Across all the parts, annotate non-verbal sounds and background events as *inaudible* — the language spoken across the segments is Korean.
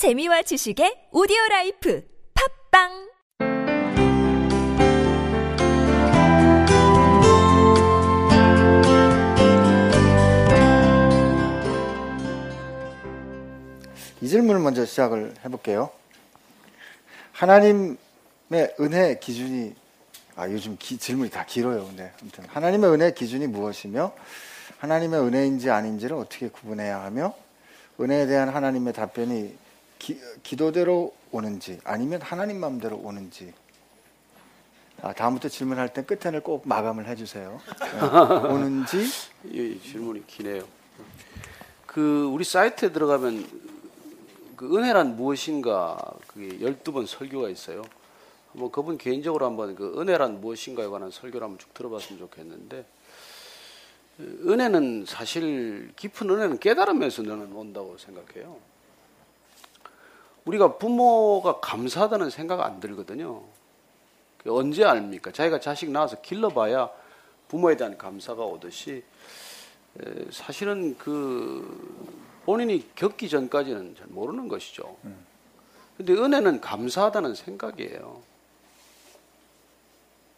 재미와 지식의 오디오 라이프 팟빵 이 질문을 먼저 시작을 해볼게요. 하나님의 은혜 기준이 아 요즘 기- 질문이 다 길어요. 근데 아무튼 하나님의 은혜 기준이 무엇이며 하나님의 은혜인지 아닌지를 어떻게 구분해야 하며 은혜에 대한 하나님의 답변이 기, 기도대로 오는지 아니면 하나님 마음대로 오는지 아, 다음부터 질문할 땐 끝에는 꼭 마감을 해주세요. 네. 오는지 *laughs* 이 질문이 기네요. 그 우리 사이트에 들어가면 그 은혜란 무엇인가 그게 12번 설교가 있어요. 뭐 그분 개인적으로 한번 그 은혜란 무엇인가에 관한 설교를 한번 쭉 들어봤으면 좋겠는데 그 은혜는 사실 깊은 은혜는 깨달으면서 너는 온다고 생각해요. 우리가 부모가 감사하다는 생각 안 들거든요. 그 언제 압니까? 자기가 자식 낳아서 길러봐야 부모에 대한 감사가 오듯이 에, 사실은 그 본인이 겪기 전까지는 잘 모르는 것이죠. 근데 은혜는 감사하다는 생각이에요.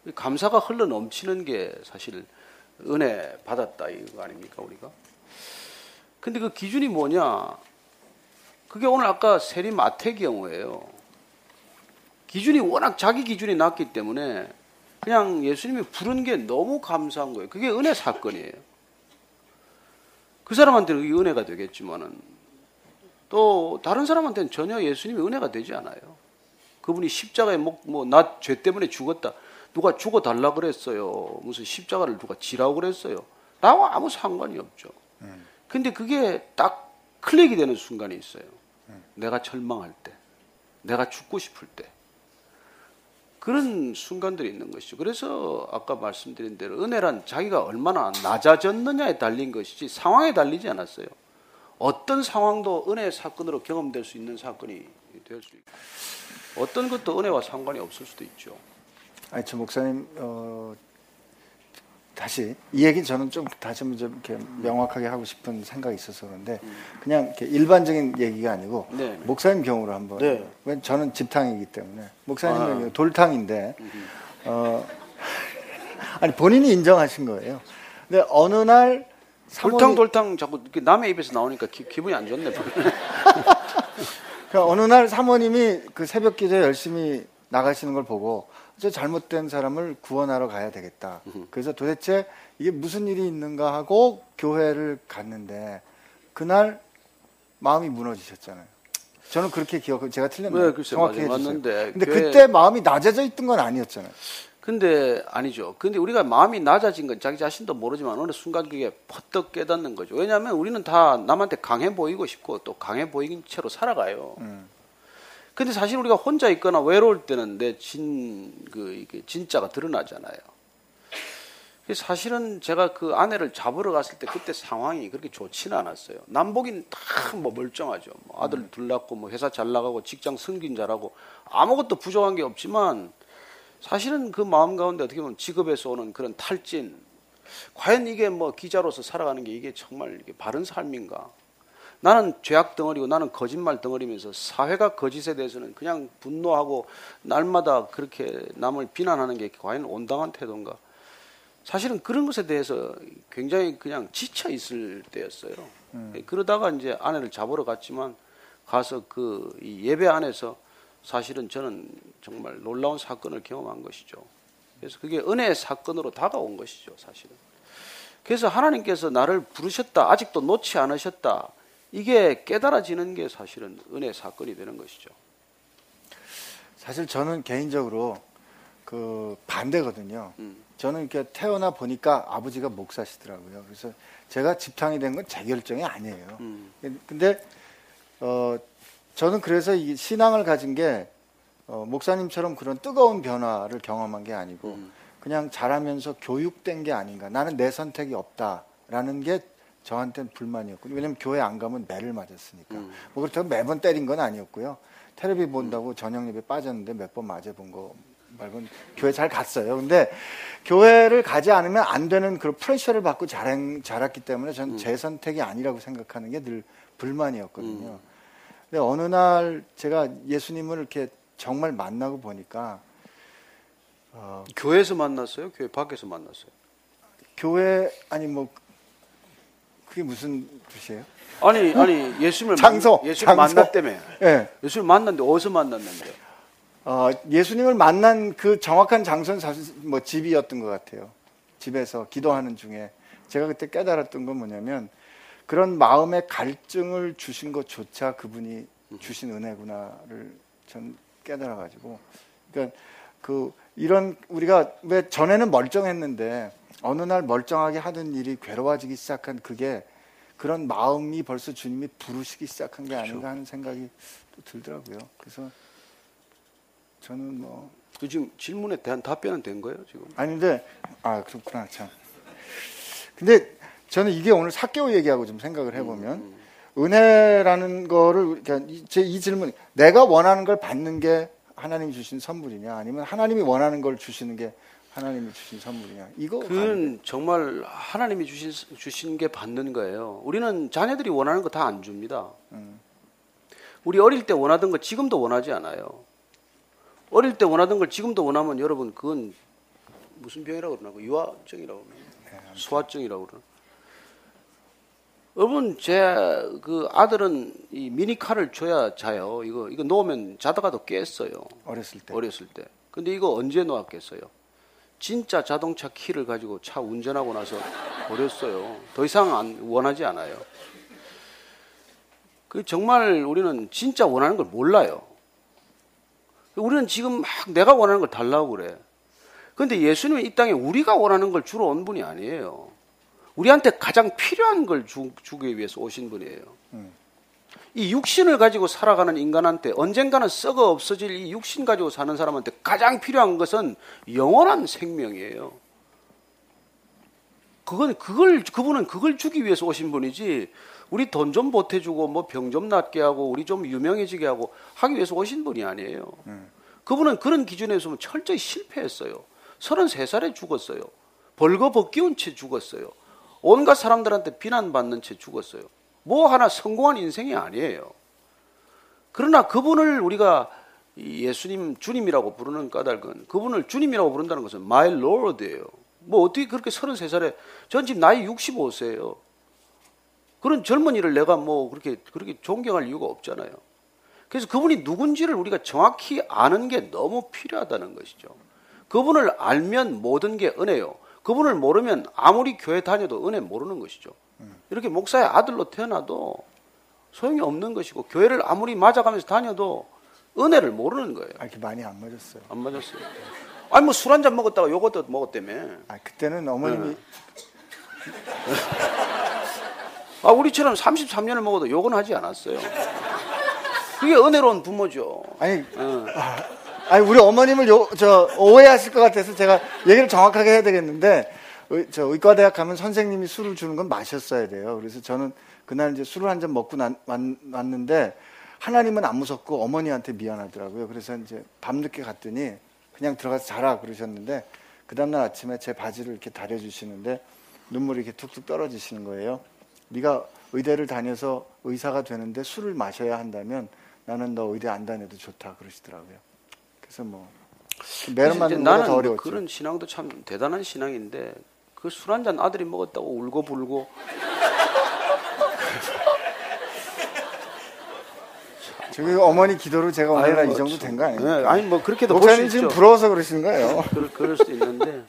이 감사가 흘러 넘치는 게 사실 은혜 받았다 이거 아닙니까 우리가? 근데 그 기준이 뭐냐? 그게 오늘 아까 세리 마태 경우예요. 기준이 워낙 자기 기준이 낮기 때문에 그냥 예수님이 부른 게 너무 감사한 거예요. 그게 은혜 사건이에요. 그 사람한테는 그게 은혜가 되겠지만은 또 다른 사람한테는 전혀 예수님이 은혜가 되지 않아요. 그분이 십자가에 뭐나 죄 때문에 죽었다. 누가 죽어 달라 그랬어요. 무슨 십자가를 누가 지라고 그랬어요. 나와 아무 상관이 없죠. 근데 그게 딱 클릭이 되는 순간이 있어요. 내가 절망할 때, 내가 죽고 싶을 때. 그런 순간들이 있는 것이죠. 그래서 아까 말씀드린 대로 은혜란 자기가 얼마나 낮아졌느냐에 달린 것이지 상황에 달리지 않았어요. 어떤 상황도 은혜의 사건으로 경험될 수 있는 사건이 될 수 있고 어떤 것도 은혜와 상관이 없을 수도 있죠. 아니, 저 목사님, 어, 다시, 이 얘기 저는 좀 다시 한번 좀 이렇게 명확하게 하고 싶은 생각이 있어서 그런데, 그냥 이렇게 일반적인 얘기가 아니고, 네. 목사님 경우로 한번, 네. 왜 저는 집탕이기 때문에, 목사님 아. 경우 돌탕인데, 어, *laughs* 아니, 본인이 인정하신 거예요. 근데 어느 날, 사모님- 돌탕 돌탕 자꾸 이렇게 남의 입에서 나오니까 기, 분이 안 좋네. *laughs* 그 어느 날 사모님이 그 새벽 기도에 열심히 나가시는 걸 보고 저 잘못된 사람을 구원하러 가야 되겠다. 그래서 도대체 이게 무슨 일이 있는가 하고 교회를 갔는데 그날 마음이 무너지셨잖아요. 저는 그렇게 기억을 제가 틀렸나요? 네. 정확히. 맞는데 근데 교회- 그때 마음이 낮아져 있던 건 아니었잖아요. 근데 아니죠. 근데 우리가 마음이 낮아진 건 자기 자신도 모르지만 어느 순간 그게 퍼뜩 깨닫는 거죠. 왜냐하면 우리는 다 남한테 강해 보이고 싶고 또 강해 보이긴 채로 살아가요. 음. 근데 사실 우리가 혼자 있거나 외로울 때는 내 진 그 이게 진짜가 드러나잖아요. 사실은 제가 그 아내를 잡으러 갔을 때 그때 상황이 그렇게 좋지는 않았어요. 남복인 다뭐 멀쩡하죠. 뭐 아들 둘 낳고 뭐 회사 잘 나가고 직장 승진 잘하고 아무것도 부족한 게 없지만 사실은 그 마음 가운데 어떻게 보면 직업에서 오는 그런 탈진 과연 이게 뭐 기자로서 살아가는 게 이게 정말 이게 바른 삶인가? 나는 죄악 덩어리고 나는 거짓말 덩어리면서 사회가 거짓에 대해서는 그냥 분노하고 날마다 그렇게 남을 비난하는 게 과연 온당한 태도인가? 사실은 그런 것에 대해서 굉장히 그냥 지쳐 있을 때였어요. 그러다가 이제 아내를 잡으러 갔지만 가서 그이 예배 안에서 사실은 저는 정말 놀라운 사건을 경험한 것이죠. 그래서 그게 은혜의 사건으로 다가온 것이죠, 사실은. 그래서 하나님께서 나를 부르셨다, 아직도 놓지 않으셨다. 이게 깨달아지는 게 사실은 은혜 사건이 되는 것이죠. 사실 저는 개인적으로 그 반대거든요. 음. 저는 이렇게 태어나 보니까 아버지가 목사시더라고요. 그래서 제가 집탕이 된 건 제 결정이 아니에요. 음. 근데 어 저는 그래서 이 신앙을 가진 게 어, 목사님처럼 그런 뜨거운 변화를 경험한 게 아니고 음. 그냥 자라면서 교육된 게 아닌가. 나는 내 선택이 없다라는 게 저한테는 불만이었거든요. 왜냐면 교회 안 가면 매를 맞았으니까. 음. 뭐 그렇다고 매번 때린 건 아니었고요. 텔레비 본다고 저녁 예배 빠졌는데 몇 번 맞아 본 거 말고는 교회 잘 갔어요. 근데 교회를 가지 않으면 안 되는 그런 프레셔를 받고 자란, 자랐기 때문에 저는 제 선택이 아니라고 생각하는 게 늘 불만이었거든요. 근데 어느 날 제가 예수님을 이렇게 정말 만나고 보니까 어, 교회에서 만났어요? 교회 밖에서 만났어요? 교회 아니 뭐 그게 무슨 뜻이에요? 아니 아니 예수님을 장소, 만, 예수님. 만났다며. 예. 예수님 만났는데 어디서 만났는데? 어, 예수님을 만난 그 정확한 장소는 사실 뭐 집이었던 것 같아요. 집에서 기도하는 중에 제가 그때 깨달았던 건 뭐냐면 그런 마음의 갈증을 주신 것조차 그분이 주신 은혜구나를 전 깨달아가지고 그러니까 그 이런 우리가 왜 전에는 멀쩡했는데 어느 날 멀쩡하게 하던 일이 괴로워지기 시작한 그게 그런 마음이 벌써 주님이 부르시기 시작한 게 아닌가 하는 생각이 또 들더라고요. 그래서 저는 뭐 그 지금 질문에 대한 답변은 된 거예요 지금? 아닌데 아 그렇구나 참. 근데 저는 이게 오늘 사개오 얘기하고 좀 생각을 해보면 은혜라는 거를 그러니까 제 이 질문 내가 원하는 걸 받는 게 하나님이 주신 선물이냐 아니면 하나님이 원하는 걸 주시는 게 하나님이 주신 선물이냐 이거 그건 정말 하나님이 주신 주신 게 받는 거예요. 우리는 자녀들이 원하는 거 다 안 줍니다. 우리 어릴 때 원하던 거 지금도 원하지 않아요. 어릴 때 원하던 걸 지금도 원하면 여러분 그건 무슨 병이라고 그러나? 유아증이라고 그러나? 소아증이라고 그러나? 여러분 제 그 아들은 이 미니카를 줘야 자요. 이거 이거 놓으면 자다가도 깼어요. 어렸을 때 어렸을 때. 근데 이거 언제 놓았겠어요? 진짜 자동차 키를 가지고 차 운전하고 나서 버렸어요. 더 이상 안, 원하지 않아요. 그 정말 우리는 진짜 원하는 걸 몰라요. 우리는 지금 막 내가 원하는 걸 달라고 그래. 근데 예수님은 이 땅에 우리가 원하는 걸 주러 온 분이 아니에요. 우리한테 가장 필요한 걸 주, 주기 위해서 오신 분이에요. 이 육신을 가지고 살아가는 인간한테 언젠가는 썩어 없어질 이 육신 가지고 사는 사람한테 가장 필요한 것은 영원한 생명이에요. 그건 그걸 그분은 그걸 주기 위해서 오신 분이지. 우리 돈 좀 보태주고 뭐 병 좀 낫게 하고 우리 좀 유명해지게 하고 하기 위해서 오신 분이 아니에요. 그분은 그런 기준에서 철저히 실패했어요. 33살에 죽었어요. 벌거벗기운 채 죽었어요. 온갖 사람들한테 비난받는 채 죽었어요. 뭐 하나 성공한 인생이 아니에요. 그러나 그분을 우리가 예수님 주님이라고 부르는 까닭은 그분을 주님이라고 부른다는 것은 my lord예요. 뭐 어떻게 그렇게 33살에 전 지금 나이 65세예요. 그런 젊은이를 내가 뭐 그렇게 그렇게 존경할 이유가 없잖아요. 그래서 그분이 누군지를 우리가 정확히 아는 게 너무 필요하다는 것이죠. 그분을 알면 모든 게 은혜요. 그분을 모르면 아무리 교회 다녀도 은혜 모르는 것이죠. 이렇게 목사의 아들로 태어나도 소용이 없는 것이고 교회를 아무리 맞아가면서 다녀도 은혜를 모르는 거예요. 아, 이렇게 많이 안 맞았어요. 안 맞았어요. 아니 뭐 술 한 잔 먹었다가 요것도 먹었다며. 아, 그때는 어머님이 아 우리처럼 33년을 먹어도 욕은 하지 않았어요. 그게 은혜로운 부모죠. 아니 어. 아니 우리 어머님을 요, 저 오해하실 것 같아서 제가 얘기를 정확하게 해야 되겠는데 의, 저 의과대학 가면 선생님이 술을 주는 건 마셨어야 돼요. 그래서 저는 그날 이제 술을 한 잔 먹고 왔, 왔는데 하나님은 안 무섭고 어머니한테 미안하더라고요. 그래서 이제 밤늦게 갔더니 그냥 들어가서 자라 그러셨는데 그 다음날 아침에 제 바지를 이렇게 다려주시는데 눈물이 이렇게 툭툭 떨어지시는 거예요. 네가 의대를 다녀서 의사가 되는데 술을 마셔야 한다면 나는 너 의대 안 다녀도 좋다 그러시더라고요. 그래서 뭐 매를 맞는 나는 더뭐 어려웠죠. 그런 신앙도 참 대단한 신앙인데 그 술 한 잔 아들이 먹었다고 울고 불고 저기 어머니 기도로 제가 오늘날 아유, 이 정도 참. 된거 아니에요? 네, 아니 뭐 그렇게도 목사님 있죠. 지금 부러워서 그러시는 거예요. 그럴, 그럴 수도 있는데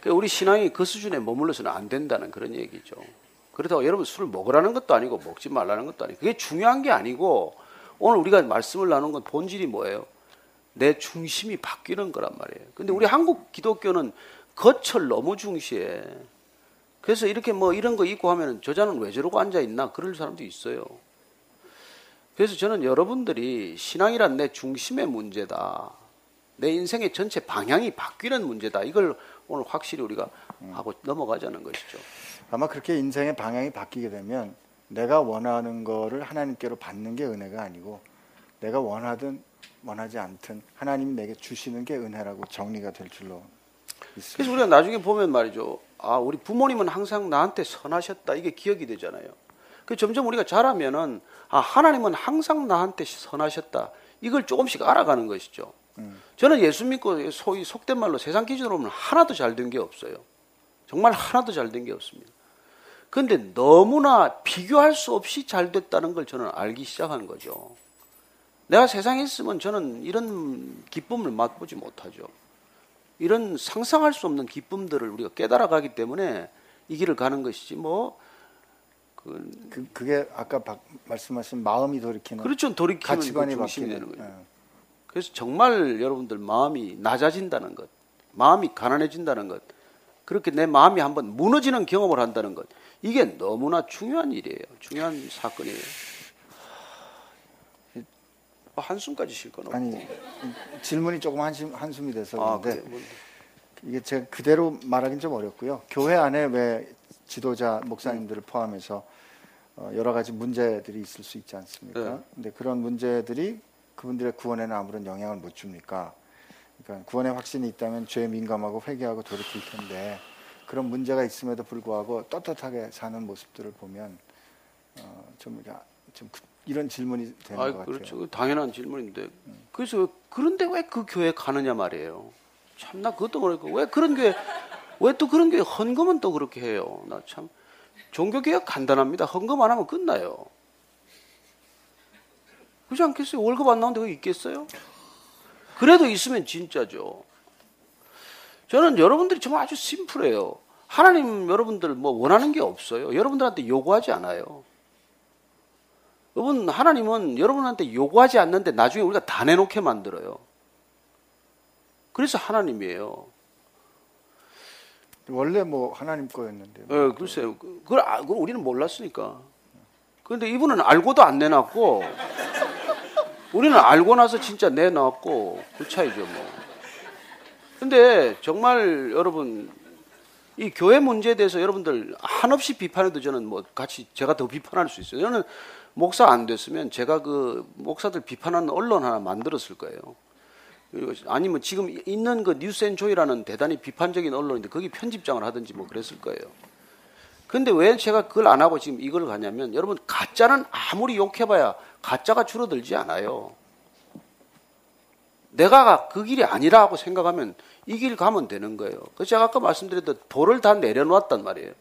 그 우리 신앙이 그 수준에 머물러서는 안 된다는 그런 얘기죠. 그렇다고 여러분 술을 먹으라는 것도 아니고 먹지 말라는 것도 아니고 그게 중요한 게 아니고 오늘 우리가 말씀을 나눈 건 본질이 뭐예요? 내 중심이 바뀌는 거란 말이에요. 근데 우리 한국 기독교는 겉을 너무 중시해. 그래서 이렇게 뭐 이런 거 있고 하면은 저자는 왜 저러고 앉아 있나 그럴 사람도 있어요. 그래서 저는 여러분들이 신앙이란 내 중심의 문제다. 내 인생의 전체 방향이 바뀌는 문제다. 이걸 오늘 확실히 우리가 하고 넘어가자는 것이죠. 아마 그렇게 인생의 방향이 바뀌게 되면 내가 원하는 거를 하나님께로 받는 게 은혜가 아니고 내가 원하든 원하지 않든 하나님이 내게 주시는 게 은혜라고 정리가 될 줄로 그래서 믿습니다. 우리가 나중에 보면 말이죠. 아, 우리 부모님은 항상 나한테 선하셨다. 이게 기억이 되잖아요. 그 점점 우리가 자라면은 아 하나님은 항상 나한테 선하셨다. 이걸 조금씩 알아가는 것이죠. 저는 예수 믿고 소위 속된 말로 세상 기준으로 보면 하나도 잘 된 게 없어요. 정말 하나도 잘 된 게 없습니다. 그런데 너무나 비교할 수 없이 잘 됐다는 걸 저는 알기 시작한 거죠. 내가 세상에 있으면 저는 이런 기쁨을 맛보지 못하죠. 이런 상상할 수 없는 기쁨들을 우리가 깨달아가기 때문에 이 길을 가는 것이지 뭐 그, 그, 그게 아까 박- 말씀하신 마음이 돌이키는 그렇죠 돌이키는 그 가치관이 중심이 바뀌는 되는 거예요. 예. 그래서 정말 여러분들 마음이 낮아진다는 것, 마음이 가난해진다는 것, 그렇게 내 마음이 한번 무너지는 경험을 한다는 것, 이게 너무나 중요한 일이에요. 중요한 사건이에요. 뭐 한숨까지 쉴 건 없고. 아니 질문이 조금 한심, 한숨이 돼서 아, 그런데 뭐, 이게 제가 그대로 말하기는 좀 어렵고요. 교회 안에 왜 지도자 목사님들을 포함해서 어, 여러 가지 문제들이 있을 수 있지 않습니까? 네. 근데 그런 문제들이 그분들의 구원에는 아무런 영향을 못 줍니까? 그러니까 구원의 확신이 있다면 죄에 민감하고 회개하고 돌이킬 텐데 그런 문제가 있음에도 불구하고 떳떳하게 사는 모습들을 보면 어, 좀, 좀 그- 이런 질문이 되는 아, 것 같아요. 그렇죠. 그 당연한 질문인데. 그래서 그런데 왜 그 교회 가느냐 말이에요. 참 나 그것도 모르겠고 왜 그런 교회 왜 또 그런 교회 헌금은 또 그렇게 해요. 나 참 종교 개혁 간단합니다. 헌금 안 하면 끝나요. 그렇지 않겠어요? 월급 안 나오는데 그거 있겠어요? 그래도 있으면 진짜죠. 저는 여러분들이 정말 아주 심플해요. 하나님 여러분들 뭐 원하는 게 없어요. 여러분들한테 요구하지 않아요. 여러분 하나님은 여러분한테 요구하지 않는데 나중에 우리가 다 내놓게 만들어요. 그래서 하나님이에요. 원래 뭐 하나님 거였는데. 예, 글쎄요. 그- 그걸, 아- 그걸 우리는 몰랐으니까. 그런데 이분은 알고도 안 내놨고, 우리는 알고 나서 진짜 내놨고, 그 차이죠, 뭐. 근데 정말 여러분, 이 교회 문제에 대해서 여러분들 한없이 비판해도 저는 뭐 같이 제가 더 비판할 수 있어요. 저는 목사 안 됐으면 제가 그 목사들 비판하는 언론 하나 만들었을 거예요. 그리고 아니면 지금 있는 그 뉴스앤조이라는 대단히 비판적인 언론인데 거기 편집장을 하든지 뭐 그랬을 거예요. 근데 왜 제가 그걸 안 하고 지금 이걸 가냐면 여러분 가짜는 아무리 욕해봐야 가짜가 줄어들지 않아요. 내가 그 길이 아니라고 생각하면 이 길 가면 되는 거예요. 그래서 제가 아까 말씀드렸던 돌을 다 내려놓았단 말이에요.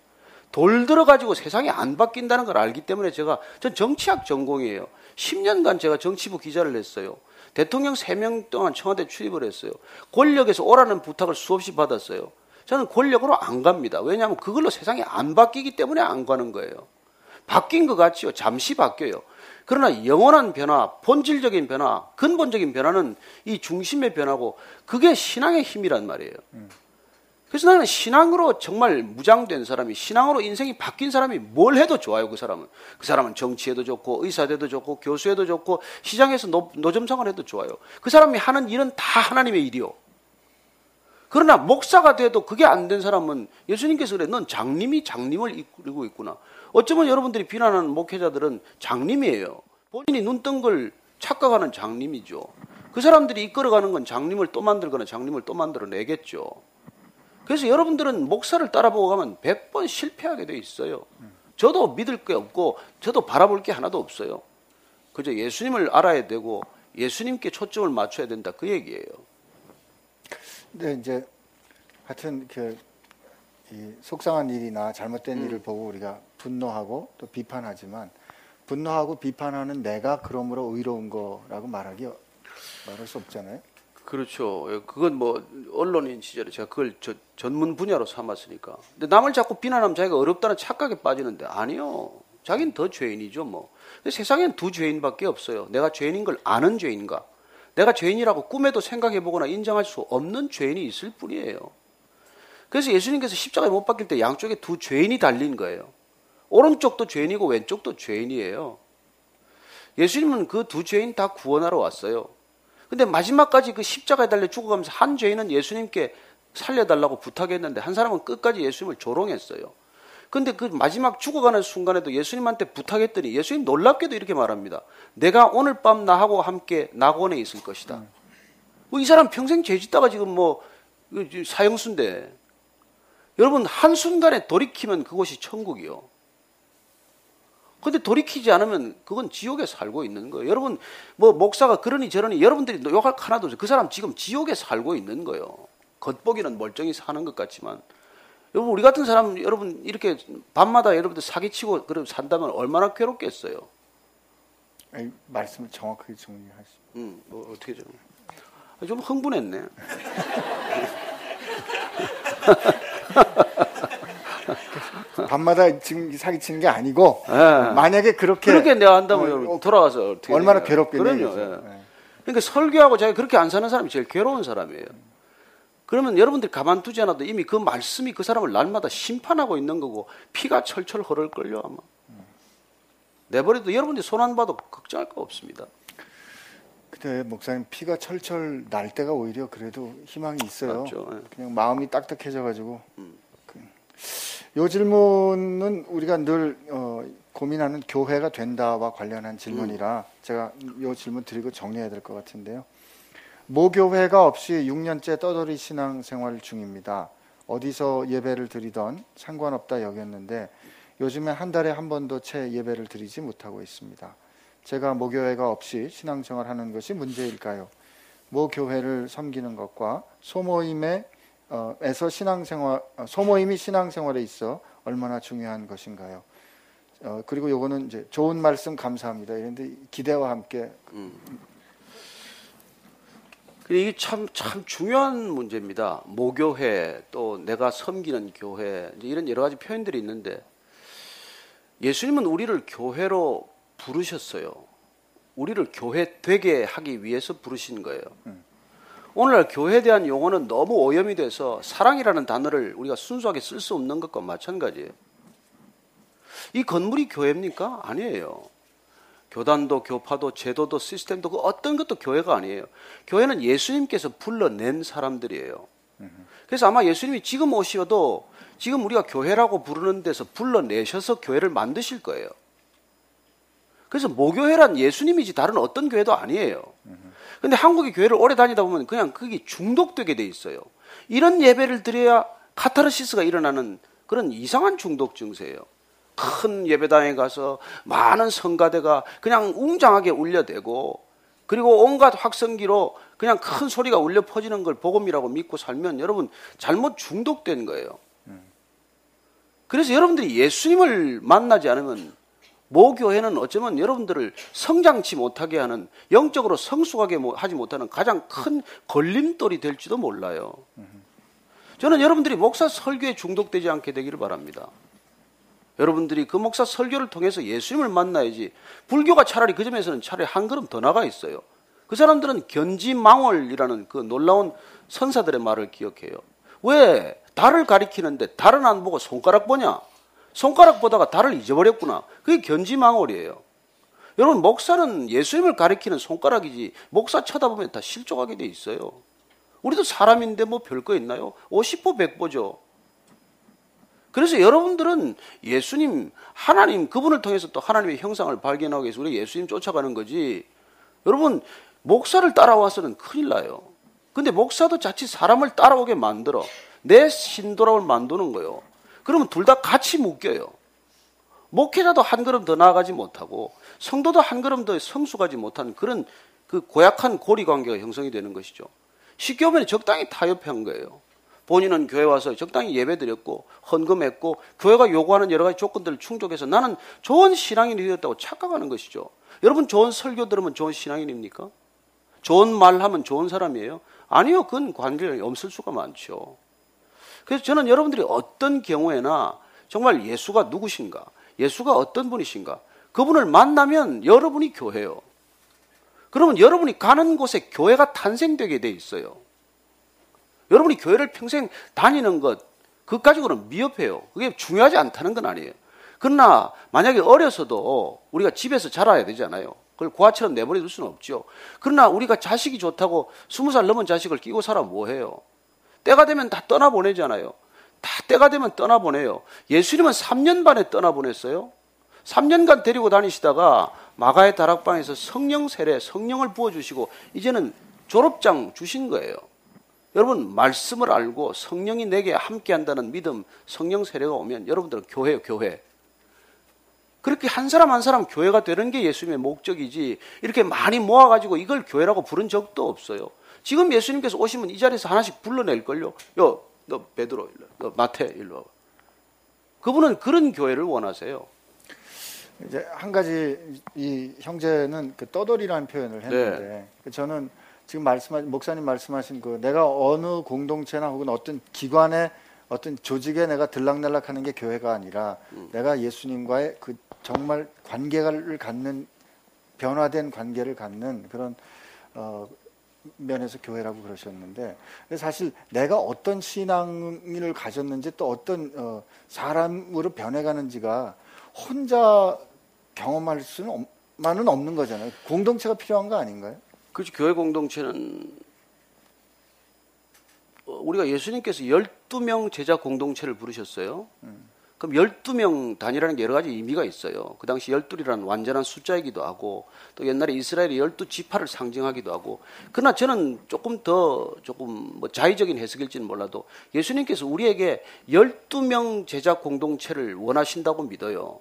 돌 들어가지고 세상이 안 바뀐다는 걸 알기 때문에 제가 전 정치학 전공이에요. 10년간 제가 정치부 기자를 했어요. 대통령 3명 동안 청와대 출입을 했어요. 권력에서 오라는 부탁을 수없이 받았어요. 저는 권력으로 안 갑니다. 왜냐하면 그걸로 세상이 안 바뀌기 때문에 안 가는 거예요. 바뀐 것 같지요. 잠시 바뀌어요. 그러나 영원한 변화, 본질적인 변화, 근본적인 변화는 이 중심의 변화고 그게 신앙의 힘이란 말이에요. 그래서 나는 신앙으로 정말 무장된 사람이 신앙으로 인생이 바뀐 사람이 뭘 해도 좋아요. 그 사람은 그 사람은 정치에도 좋고 의사돼도 좋고 교수에도 좋고 시장에서 노, 노점상을 해도 좋아요. 그 사람이 하는 일은 다 하나님의 일이요. 그러나 목사가 돼도 그게 안 된 사람은 예수님께서 그래 넌 장님이 장님을 이끌고 있구나. 어쩌면 여러분들이 비난하는 목회자들은 장님이에요. 본인이 눈 뜬 걸 착각하는 장님이죠. 그 사람들이 이끌어가는 건 장님을 또 만들거나 장님을 또 만들어내겠죠. 그래서 여러분들은 목사를 따라보고 가면 100번 실패하게 돼 있어요. 저도 믿을 게 없고 저도 바라볼 게 하나도 없어요. 그저 예수님을 알아야 되고 예수님께 초점을 맞춰야 된다 그 얘기예요. 근데 이제 하여튼 그이 속상한 일이나 잘못된 일을 보고 우리가 분노하고 또 비판하지만 분노하고 비판하는 내가 그러므로 의로운 거라고 말하기 말할 수 없잖아요. 그렇죠. 예, 그건 뭐 언론인 시절에 제가 그걸 저 전문 분야로 삼았으니까. 근데 남을 자꾸 비난하면 자기가 어렵다는 착각에 빠지는데 아니요. 자기는 더 죄인이죠 뭐. 근데 세상엔 두 죄인밖에 없어요. 내가 죄인인 걸 아는 죄인과 내가 죄인이라고 꿈에도 생각해 보거나 인정할 수 없는 죄인이 있을 뿐이에요. 그래서 예수님께서 십자가에 못 박힐 때 양쪽에 두 죄인이 달린 거예요. 오른쪽도 죄인이고 왼쪽도 죄인이에요. 예수님은 그 두 죄인 다 구원하러 왔어요. 근데 마지막까지 그 십자가에 달려 죽어가면서 한 죄인은 예수님께 살려달라고 부탁했는데 한 사람은 끝까지 예수님을 조롱했어요. 근데 그 마지막 죽어가는 순간에도 예수님한테 부탁했더니 예수님 놀랍게도 이렇게 말합니다. 내가 오늘 밤 나하고 함께 낙원에 있을 것이다. 뭐 이 사람 평생 죄 짓다가 지금 뭐 사형수인데 여러분 한순간에 돌이키면 그곳이 천국이요. 근데 돌이키지 않으면 그건 지옥에 살고 있는 거예요. 여러분 뭐 목사가 그러니 저러니 여러분들이 욕할 하나도 없어요. 그 사람 지금 지옥에 살고 있는 거예요. 겉보기는 멀쩡히 사는 것 같지만 여러분 우리 같은 사람 여러분 이렇게 밤마다 여러분들 사기치고 그러 산다면 얼마나 괴롭겠어요. 아니, 말씀을 정확하게 정리하시. 음, 뭐 어떻게 좀, 좀 흥분했네. *laughs* 밤마다 지금 사기 치는 게 아니고 예. 만약에 그렇게 그렇게 내가 한다면 어, 돌아가서 어떻게 얼마나. 괴롭겠냐. 예. 예. 그러니까 설교하고 자기 그렇게 안 사는 사람이 제일 괴로운 사람이에요. 그러면 여러분들이 가만두지 않아도 이미 그 말씀이 그 사람을 날마다 심판하고 있는 거고 피가 철철 흐를 걸요 아마. 내버려도 여러분들이 손 안 봐도 걱정할 거 없습니다. 그때 목사님 피가 철철 날 때가 오히려 그래도 희망이 있어요. 맞죠. 예. 그냥 마음이 딱딱해져 가지고. 그, 요 질문은 우리가 늘 어, 고민하는 교회가 된다와 관련한 질문이라 제가 요 질문 드리고 정리해야 될 것 같은데요. 모교회가 없이 6년째 떠돌이 신앙 생활 중입니다. 어디서 예배를 드리던 상관없다 여겼는데 요즘에 한 달에 한 번도 채 예배를 드리지 못하고 있습니다. 제가 모교회가 없이 신앙생활 하는 것이 문제일까요? 모교회를 섬기는 것과 소모임에 어, 에서 신앙생활 어, 소모임이 신앙생활에 있어 얼마나 중요한 것인가요? 어, 그리고 요거는 이제 좋은 말씀 감사합니다. 이런데 기대와 함께 근데 이게 참, 참 중요한 문제입니다. 모교회, 또 내가 섬기는 교회, 이런 여러 가지 표현들이 있는데, 예수님은 우리를 교회로 부르셨어요. 우리를 교회 되게 하기 위해서 부르신 거예요. 오늘날 교회에 대한 용어는 너무 오염이 돼서 사랑이라는 단어를 우리가 순수하게 쓸 수 없는 것과 마찬가지예요. 이 건물이 교회입니까? 아니에요. 교단도 교파도 제도도 시스템도 그 어떤 것도 교회가 아니에요. 교회는 예수님께서 불러낸 사람들이에요. 그래서 아마 예수님이 지금 오셔도 지금 우리가 교회라고 부르는 데서 불러내셔서 교회를 만드실 거예요. 그래서 모교회란 예수님이지 다른 어떤 교회도 아니에요. 근데 한국의 교회를 오래 다니다 보면 그냥 그게 중독되게 돼 있어요. 이런 예배를 드려야 카타르시스가 일어나는 그런 이상한 중독 증세예요. 큰 예배당에 가서 많은 성가대가 그냥 웅장하게 울려대고 그리고 온갖 확성기로 그냥 큰 소리가 울려 퍼지는 걸 복음이라고 믿고 살면 여러분 잘못 중독된 거예요. 그래서 여러분들이 예수님을 만나지 않으면 모교회는 어쩌면 여러분들을 성장치 못하게 하는 영적으로 성숙하게 하지 못하는 가장 큰 걸림돌이 될지도 몰라요. 저는 여러분들이 목사 설교에 중독되지 않게 되기를 바랍니다. 여러분들이 그 목사 설교를 통해서 예수님을 만나야지 불교가 차라리 그 점에서는 차라리 한 걸음 더 나가 있어요. 그 사람들은 견지망월이라는 그 놀라운 선사들의 말을 기억해요. 왜 달을 가리키는데 달은 안 보고 손가락 보냐? 손가락 보다가 달을 잊어버렸구나. 그게 견지망월이에요. 여러분 목사는 예수님을 가리키는 손가락이지 목사 쳐다보면 다 실족하게 돼 있어요. 우리도 사람인데 뭐 별거 있나요? 50보 100보죠. 그래서 여러분들은 예수님, 하나님, 그분을 통해서 또 하나님의 형상을 발견하기 위해서 우리 예수님 쫓아가는 거지. 여러분, 목사를 따라와서는 큰일 나요. 근데 목사도 자칫 사람을 따라오게 만들어. 내 신도람을 만드는 거예요. 그러면 둘 다 같이 묶여요. 목회자도 한 걸음 더 나아가지 못하고 성도도 한 걸음 더 성숙하지 못한 그런 그 고약한 고리 관계가 형성이 되는 것이죠. 쉽게 보면 적당히 타협한 거예요. 본인은 교회 와서 적당히 예배 드렸고 헌금했고 교회가 요구하는 여러 가지 조건들을 충족해서 나는 좋은 신앙인이 되었다고 착각하는 것이죠. 여러분 좋은 설교 들으면 좋은 신앙인입니까? 좋은 말 하면 좋은 사람이에요? 아니요. 그건 관계가 없을 수가 많죠. 그래서 저는 여러분들이 어떤 경우에나 정말 예수가 누구신가? 예수가 어떤 분이신가? 그분을 만나면 여러분이 교회요. 그러면 여러분이 가는 곳에 교회가 탄생되게 돼 있어요. 여러분이 교회를 평생 다니는 것, 그 가지고는 미흡해요. 그게 중요하지 않다는 건 아니에요. 그러나 만약에 어려서도 우리가 집에서 자라야 되잖아요. 그걸 고아처럼 내버려 둘 수는 없죠. 그러나 우리가 자식이 좋다고 스무 살 넘은 자식을 끼고 살아 뭐해요? 때가 되면 다 떠나보내잖아요. 다 때가 되면 떠나보내요. 예수님은 3년 반에 떠나보냈어요. 3년간 데리고 다니시다가 마가의 다락방에서 성령 세례, 성령을 부어주시고 이제는 졸업장 주신 거예요. 여러분 말씀을 알고 성령이 내게 함께 한다는 믿음, 성령 세례가 오면 여러분들은 교회요, 교회. 그렇게 한 사람 한 사람 교회가 되는 게 예수님의 목적이지 이렇게 많이 모아가지고 이걸 교회라고 부른 적도 없어요. 지금 예수님께서 오시면 이 자리에서 하나씩 불러낼걸요. 요, 너 베드로 일로, 너 마태 일로 와봐. 그분은 그런 교회를 원하세요. 이제 한 가지 이 형제는 그 떠돌이라는 표현을 했는데 네. 그 저는 지금 말씀하신 목사님 말씀하신 그 내가 어느 공동체나 혹은 어떤 기관에 어떤 조직에 내가 들락날락하는 게 교회가 아니라 음. 내가 예수님과의 그 정말 관계를 갖는 변화된 관계를 갖는 그런 어, 면에서 교회라고 그러셨는데 사실 내가 어떤 신앙을 가졌는지 또 어떤 어, 사람으로 변해가는지가 혼자 경험할 수는 없, 만은 없는 거잖아요. 공동체가 필요한 거 아닌가요? 그렇죠. 교회 공동체는 어, 우리가 예수님께서 12명 제자 공동체를 부르셨어요. 그럼 12명 단위라는 게 여러 가지 의미가 있어요. 그 당시 12이라는 완전한 숫자이기도 하고 또 옛날에 이스라엘의 12 지파를 상징하기도 하고 그러나 저는 조금 더 조금 뭐 자의적인 해석일지는 몰라도 예수님께서 우리에게 12명 제자 공동체를 원하신다고 믿어요.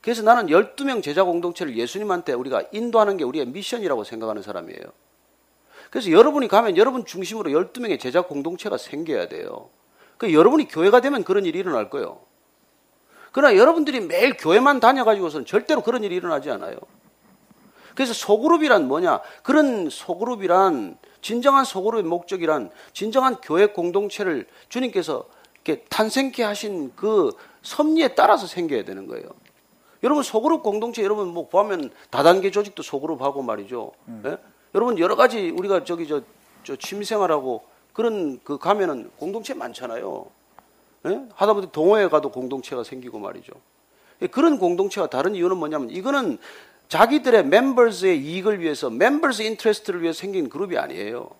그래서 나는 12명 제자 공동체를 예수님한테 우리가 인도하는 게 우리의 미션이라고 생각하는 사람이에요. 그래서 여러분이 가면 여러분 중심으로 12명의 제자 공동체가 생겨야 돼요. 그 여러분이 교회가 되면 그런 일이 일어날 거예요. 그러나 여러분들이 매일 교회만 다녀가지고서는 절대로 그런 일이 일어나지 않아요. 그래서 소그룹이란 뭐냐? 그런 소그룹이란 진정한 소그룹의 목적이란 진정한 교회 공동체를 주님께서 이렇게 탄생케 하신 그 섭리에 따라서 생겨야 되는 거예요. 여러분 소그룹 공동체 여러분 뭐 보면 다단계 조직도 소그룹하고 말이죠. 예? 여러분 여러 가지 우리가 저기 저, 저 취미생활하고 그런 그 가면은 공동체 많잖아요. 예? 하다보니 동호회 가도 공동체가 생기고 말이죠. 예, 그런 공동체가 다른 이유는 뭐냐면 이거는 자기들의 members의 이익을 위해서 members interest를 위해서 생긴 그룹이 아니에요.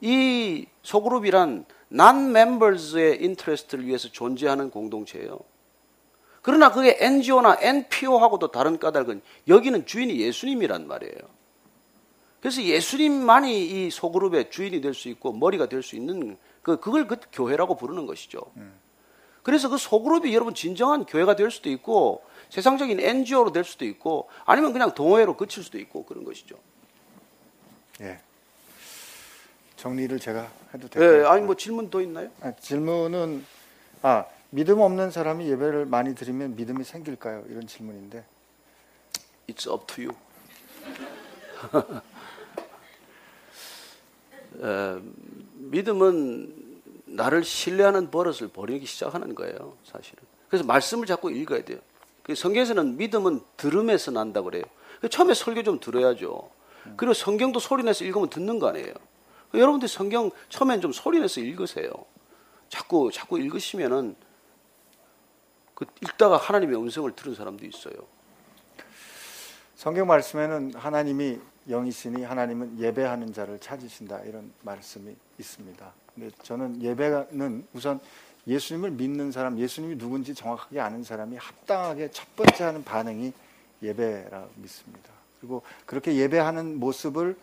이 소그룹이란 난 members의 interest를 위해서 존재하는 공동체예요. 그러나 그게 NGO나 NPO하고도 다른 까닭은 여기는 주인이 예수님이란 말이에요. 그래서 예수님만이 이 소그룹의 주인이 될 수 있고 머리가 될 수 있는 그 그걸 그 교회라고 부르는 것이죠. 그래서 그 소그룹이 여러분 진정한 교회가 될 수도 있고 세상적인 NGO로 될 수도 있고 아니면 그냥 동호회로 그칠 수도 있고 그런 것이죠. 예. 정리를 제가 해도 예, 될까요? 아니 뭐 질문 더 있나요? 아, 질문은 아 믿음 없는 사람이 예배를 많이 드리면 믿음이 생길까요? 이런 질문인데 It's up to you. *laughs* 에, 믿음은 나를 신뢰하는 버릇을 버리기 시작하는 거예요, 사실은. 그래서 말씀을 자꾸 읽어야 돼요. 그 성경에서는 믿음은 들음에서 난다 그래요. 그 처음에 설교 좀 들어야죠. 그리고 성경도 소리내서 읽으면 듣는 거 아니에요. 여러분들 성경 처음엔 좀 소리내서 읽으세요. 자꾸 자꾸 읽으시면은 그 읽다가 하나님의 음성을 들은 사람도 있어요. 성경 말씀에는 하나님이 영이시니 하나님은 예배하는 자를 찾으신다 이런 말씀이 있습니다. 근데 저는 예배는 우선 예수님을 믿는 사람, 예수님이 누군지 정확하게 아는 사람이 합당하게 첫 번째 하는 반응이 예배라 믿습니다. 그리고 그렇게 예배하는 모습을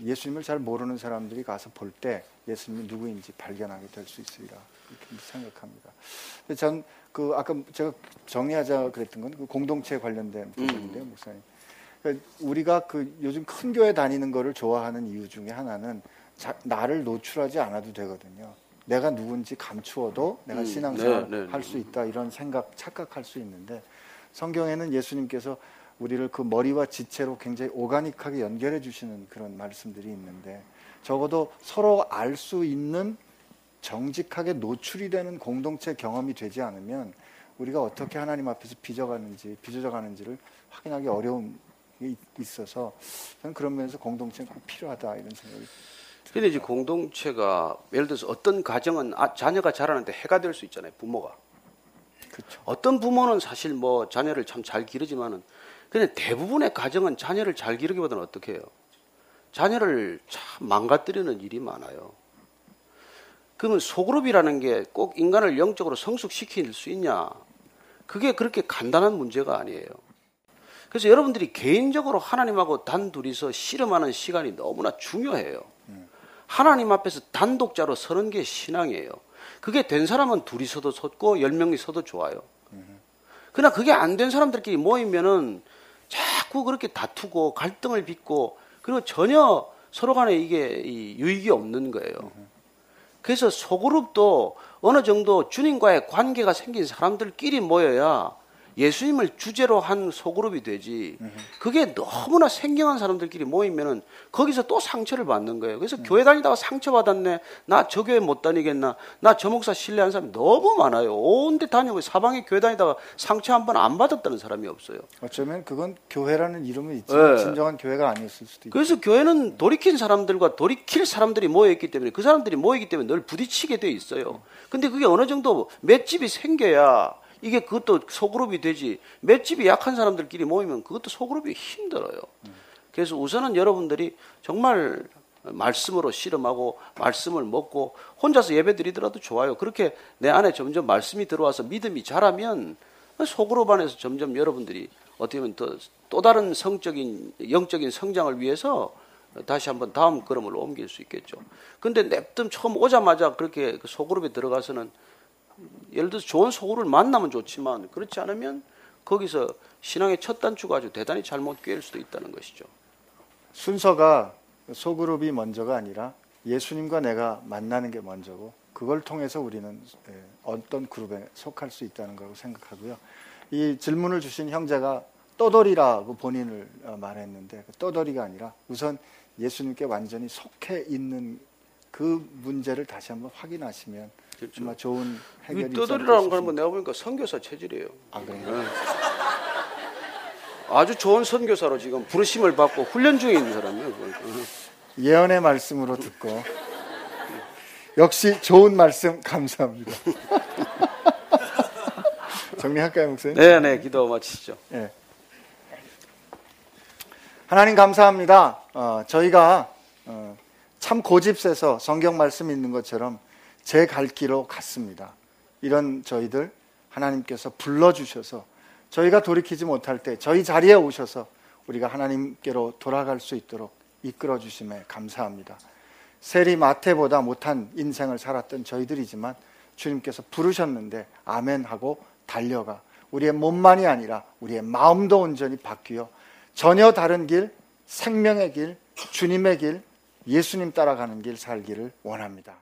예수님을 잘 모르는 사람들이 가서 볼 때 예수님이 누구인지 발견하게 될 수 있으리라 이렇게 생각합니다. 전 그 아까 제가 정리하자 그랬던 건 그 공동체 관련된 부분인데요, 목사님. 그러니까 우리가 그 요즘 큰 교회 다니는 거를 좋아하는 이유 중에 하나는 자, 나를 노출하지 않아도 되거든요. 내가 누군지 감추어도 내가 음, 신앙생활 네, 네, 할수 있다 이런 생각 착각할 수 있는데 성경에는 예수님께서 우리를 그 머리와 지체로 굉장히 오가닉하게 연결해 주시는 그런 말씀들이 있는데 적어도 서로 알 수 있는 정직하게 노출이 되는 공동체 경험이 되지 않으면 우리가 어떻게 하나님 앞에서 빚어가는지 빚어져가는지를 확인하기 어려움이 있어서 저는 그런 면에서 공동체는 꼭 필요하다 이런 생각이 근데 이제 공동체가 예를 들어서 어떤 가정은 아, 자녀가 자라는데 해가 될 수 있잖아요. 부모가. 그렇죠. 어떤 부모는 사실 뭐 자녀를 참 잘 기르지만은 근데 대부분의 가정은 자녀를 잘 기르기보다는 어떻게 해요? 자녀를 참 망가뜨리는 일이 많아요. 그러면 소그룹이라는 게 꼭 인간을 영적으로 성숙시킬 수 있냐? 그게 그렇게 간단한 문제가 아니에요. 그래서 여러분들이 개인적으로 하나님하고 단둘이서 씨름하는 시간이 너무나 중요해요. 하나님 앞에서 단독자로 서는 게 신앙이에요. 그게 된 사람은 둘이 서도 섰고 열 명이 서도 좋아요. 그러나 그게 안 된 사람들끼리 모이면은 자꾸 그렇게 다투고 갈등을 빚고 그리고 전혀 서로 간에 이게 이 유익이 없는 거예요. 그래서 소그룹도 어느 정도 주님과의 관계가 생긴 사람들끼리 모여야 예수님을 주제로 한 소그룹이 되지. 그게 너무나 생경한 사람들끼리 모이면은 거기서 또 상처를 받는 거예요. 그래서 교회 다니다가 상처 받았네. 나 저 교회 못 다니겠나. 나 저 목사 신뢰한 사람이 너무 많아요. 온데 다니고 사방에 교회 다니다가 상처 한 번 안 받았다는 사람이 없어요. 어쩌면 그건 교회라는 이름은 있지만 네. 진정한 교회가 아니었을 수도 있고. 그래서 교회는 돌이킨 사람들과 돌이킬 사람들이 모여 있기 때문에 그 사람들이 모이기 때문에 늘 부딪히게 돼 있어요. 근데 그게 어느 정도 맷집이 생겨야 이게 그것도 소그룹이 되지. 맷집이 약한 사람들끼리 모이면 그것도 소그룹이 힘들어요. 그래서 우선은 여러분들이 정말 말씀으로 씨름하고 말씀을 먹고 혼자서 예배 드리더라도 좋아요. 그렇게 내 안에 점점 말씀이 들어와서 믿음이 자라면 소그룹 안에서 점점 여러분들이 어떻게 보면 더, 또 다른 성적인 영적인 성장을 위해서 다시 한번 다음 걸음을 옮길 수 있겠죠. 근데 냅dum 처음 오자마자 그렇게 그 소그룹에 들어가서는 예를 들어서 좋은 소그룹을 만나면 좋지만 그렇지 않으면 거기서 신앙의 첫 단추가 아주 대단히 잘못 꿰일 수도 있다는 것이죠. 순서가 소그룹이 먼저가 아니라 예수님과 내가 만나는 게 먼저고 그걸 통해서 우리는 예, 어떤 그룹에 속할 수 있다는 거라고 생각하고요. 이 질문을 주신 형제가 떠돌이라고 본인을 어, 말했는데 그 떠돌이가 아니라 우선 예수님께 완전히 속해 있는 그 문제를 다시 한번 확인하시면 그렇죠. 아마 좋은 해결이 떠돌이라는 걸뭐 내가 보니까 선교사 체질이에요. 아 그래요? 아주 좋은 선교사로 지금 부르심을 받고 훈련 중에 있는 사람이에요. 예언의 말씀으로 듣고 역시 좋은 말씀 감사합니다. *laughs* 정리할까요, 목사님? 네, 네, 기도 마치시죠. 예. 하나님 감사합니다. 어, 저희가 어, 참 고집세서 성경 말씀 있는 것처럼 제 갈 길로 갔습니다. 이런 저희들 하나님께서 불러주셔서 저희가 돌이키지 못할 때 저희 자리에 오셔서 우리가 하나님께로 돌아갈 수 있도록 이끌어 주심에 감사합니다. 세리 마태보다 못한 인생을 살았던 저희들이지만 주님께서 부르셨는데 아멘 하고 달려가 우리의 몸만이 아니라 우리의 마음도 온전히 바뀌어 전혀 다른 길, 생명의 길, 주님의 길, 예수님 따라가는 길 살기를 원합니다.